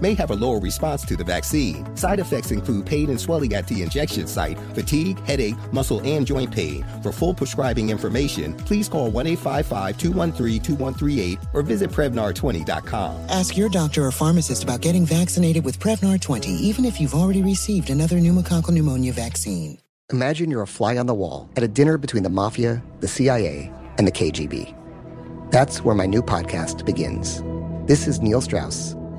may have a lower response to the vaccine. Side effects include pain and swelling at the injection site, fatigue, headache, muscle, and joint pain. For full prescribing information, please call 1 855 213 2138 or visit Prevnar20.com. Ask your doctor or pharmacist about getting vaccinated with Prevnar 20, even if you've already received another pneumococcal pneumonia vaccine. Imagine you're a fly on the wall at a dinner between the mafia, the CIA, and the KGB. That's where my new podcast begins. This is Neil Strauss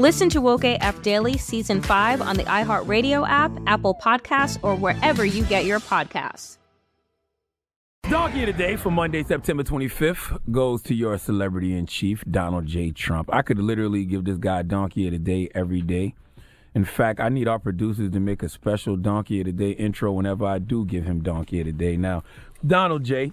Listen to Woke AF Daily Season 5 on the iHeartRadio app, Apple Podcasts, or wherever you get your podcasts. Donkey of the Day for Monday, September 25th goes to your celebrity in chief, Donald J. Trump. I could literally give this guy Donkey of the Day every day. In fact, I need our producers to make a special Donkey of the Day intro whenever I do give him Donkey of the Day. Now, Donald J.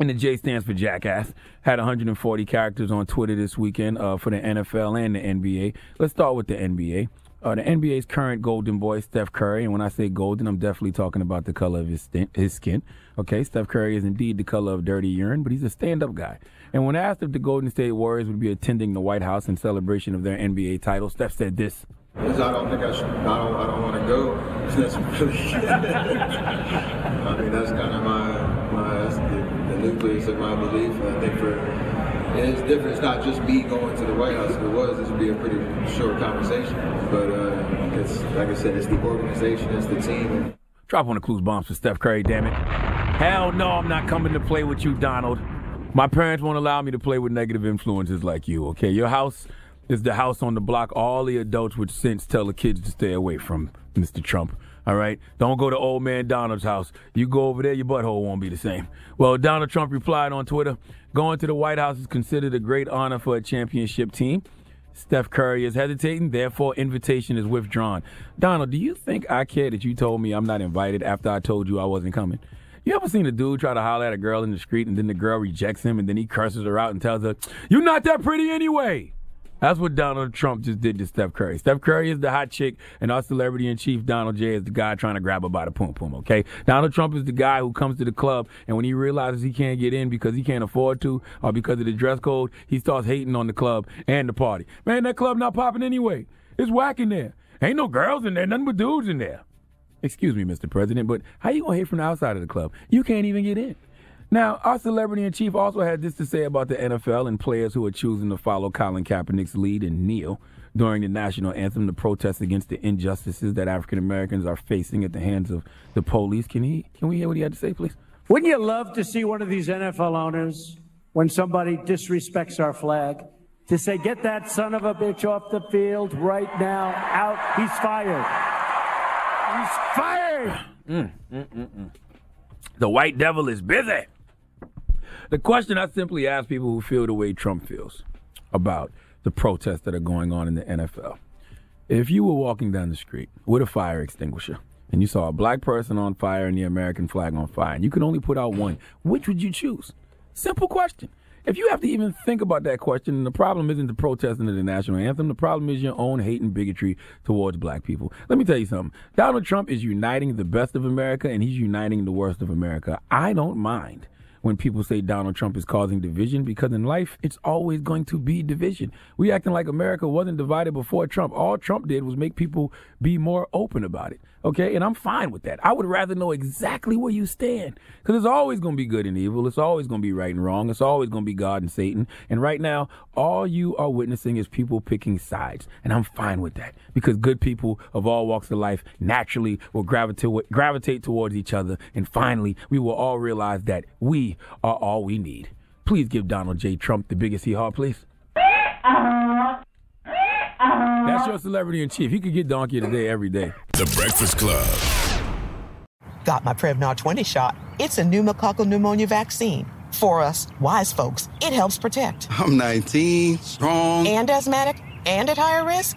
And the J stands for Jackass. Had 140 characters on Twitter this weekend uh, for the NFL and the NBA. Let's start with the NBA. Uh, the NBA's current golden boy, Steph Curry, and when I say golden, I'm definitely talking about the color of his, his skin. Okay, Steph Curry is indeed the color of dirty urine, but he's a stand-up guy. And when asked if the Golden State Warriors would be attending the White House in celebration of their NBA title, Steph said this. I don't think I should. I don't. I don't want to go. That's really. I mean, that's kind of my nucleus of my belief. I think for and it's different. It's not just me going to the White House. If it was, this would be a pretty short conversation. But uh, it's like I said, it's the organization, it's the team. Drop on the clues bombs for Steph Curry. Damn it! Hell no, I'm not coming to play with you, Donald. My parents won't allow me to play with negative influences like you. Okay, your house is the house on the block all the adults with sense tell the kids to stay away from, Mr. Trump. All right? Don't go to old man Donald's house. You go over there, your butthole won't be the same. Well, Donald Trump replied on Twitter Going to the White House is considered a great honor for a championship team. Steph Curry is hesitating, therefore, invitation is withdrawn. Donald, do you think I care that you told me I'm not invited after I told you I wasn't coming? You ever seen a dude try to holler at a girl in the street and then the girl rejects him and then he curses her out and tells her, You're not that pretty anyway? That's what Donald Trump just did to Steph Curry. Steph Curry is the hot chick, and our celebrity in chief, Donald J, is the guy trying to grab her by the pum pum, okay? Donald Trump is the guy who comes to the club, and when he realizes he can't get in because he can't afford to or because of the dress code, he starts hating on the club and the party. Man, that club not popping anyway. It's whack in there. Ain't no girls in there, nothing but dudes in there. Excuse me, Mr. President, but how you gonna hate from the outside of the club? You can't even get in. Now, our celebrity in chief also had this to say about the NFL and players who are choosing to follow Colin Kaepernick's lead and kneel during the national anthem to protest against the injustices that African Americans are facing at the hands of the police. Can he? Can we hear what he had to say, please? Wouldn't you love to see one of these NFL owners, when somebody disrespects our flag, to say, "Get that son of a bitch off the field right now! Out! He's fired! He's fired!" Mm, mm, mm, mm. The white devil is busy. The question I simply ask people who feel the way Trump feels about the protests that are going on in the NFL. If you were walking down the street with a fire extinguisher and you saw a black person on fire and the American flag on fire, and you could only put out one, which would you choose? Simple question. If you have to even think about that question, the problem isn't the protesting of the national anthem. The problem is your own hate and bigotry towards black people. Let me tell you something. Donald Trump is uniting the best of America and he's uniting the worst of America. I don't mind when people say Donald Trump is causing division because in life it's always going to be division. We acting like America wasn't divided before Trump. All Trump did was make people be more open about it. Okay, and I'm fine with that. I would rather know exactly where you stand because it's always going to be good and evil. It's always going to be right and wrong. It's always going to be God and Satan. And right now, all you are witnessing is people picking sides, and I'm fine with that because good people of all walks of life naturally will gravitate gravitate towards each other, and finally, we will all realize that we are all we need. Please give Donald J. Trump the biggest hee haw, please. That's your celebrity in chief. He could get donkey today every day. The Breakfast Club. Got my Prevnar 20 shot. It's a pneumococcal pneumonia vaccine. For us, wise folks, it helps protect. I'm 19, strong, and asthmatic, and at higher risk.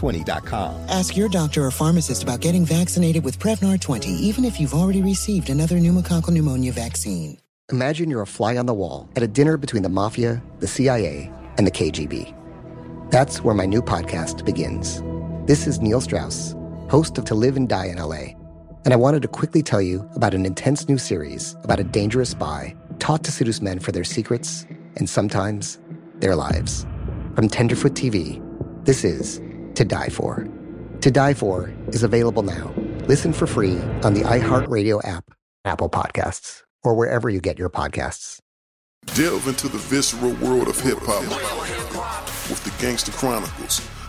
Prevnar20.com. Ask your doctor or pharmacist about getting vaccinated with Prevnar 20, even if you've already received another pneumococcal pneumonia vaccine. Imagine you're a fly on the wall at a dinner between the mafia, the CIA, and the KGB. That's where my new podcast begins. This is Neil Strauss host of To Live and Die in LA. And I wanted to quickly tell you about an intense new series about a dangerous spy taught to seduce men for their secrets and sometimes their lives. From Tenderfoot TV, this is To Die For. To Die For is available now. Listen for free on the iHeartRadio app, Apple Podcasts, or wherever you get your podcasts. Delve into the visceral world of hip hop with the Gangster Chronicles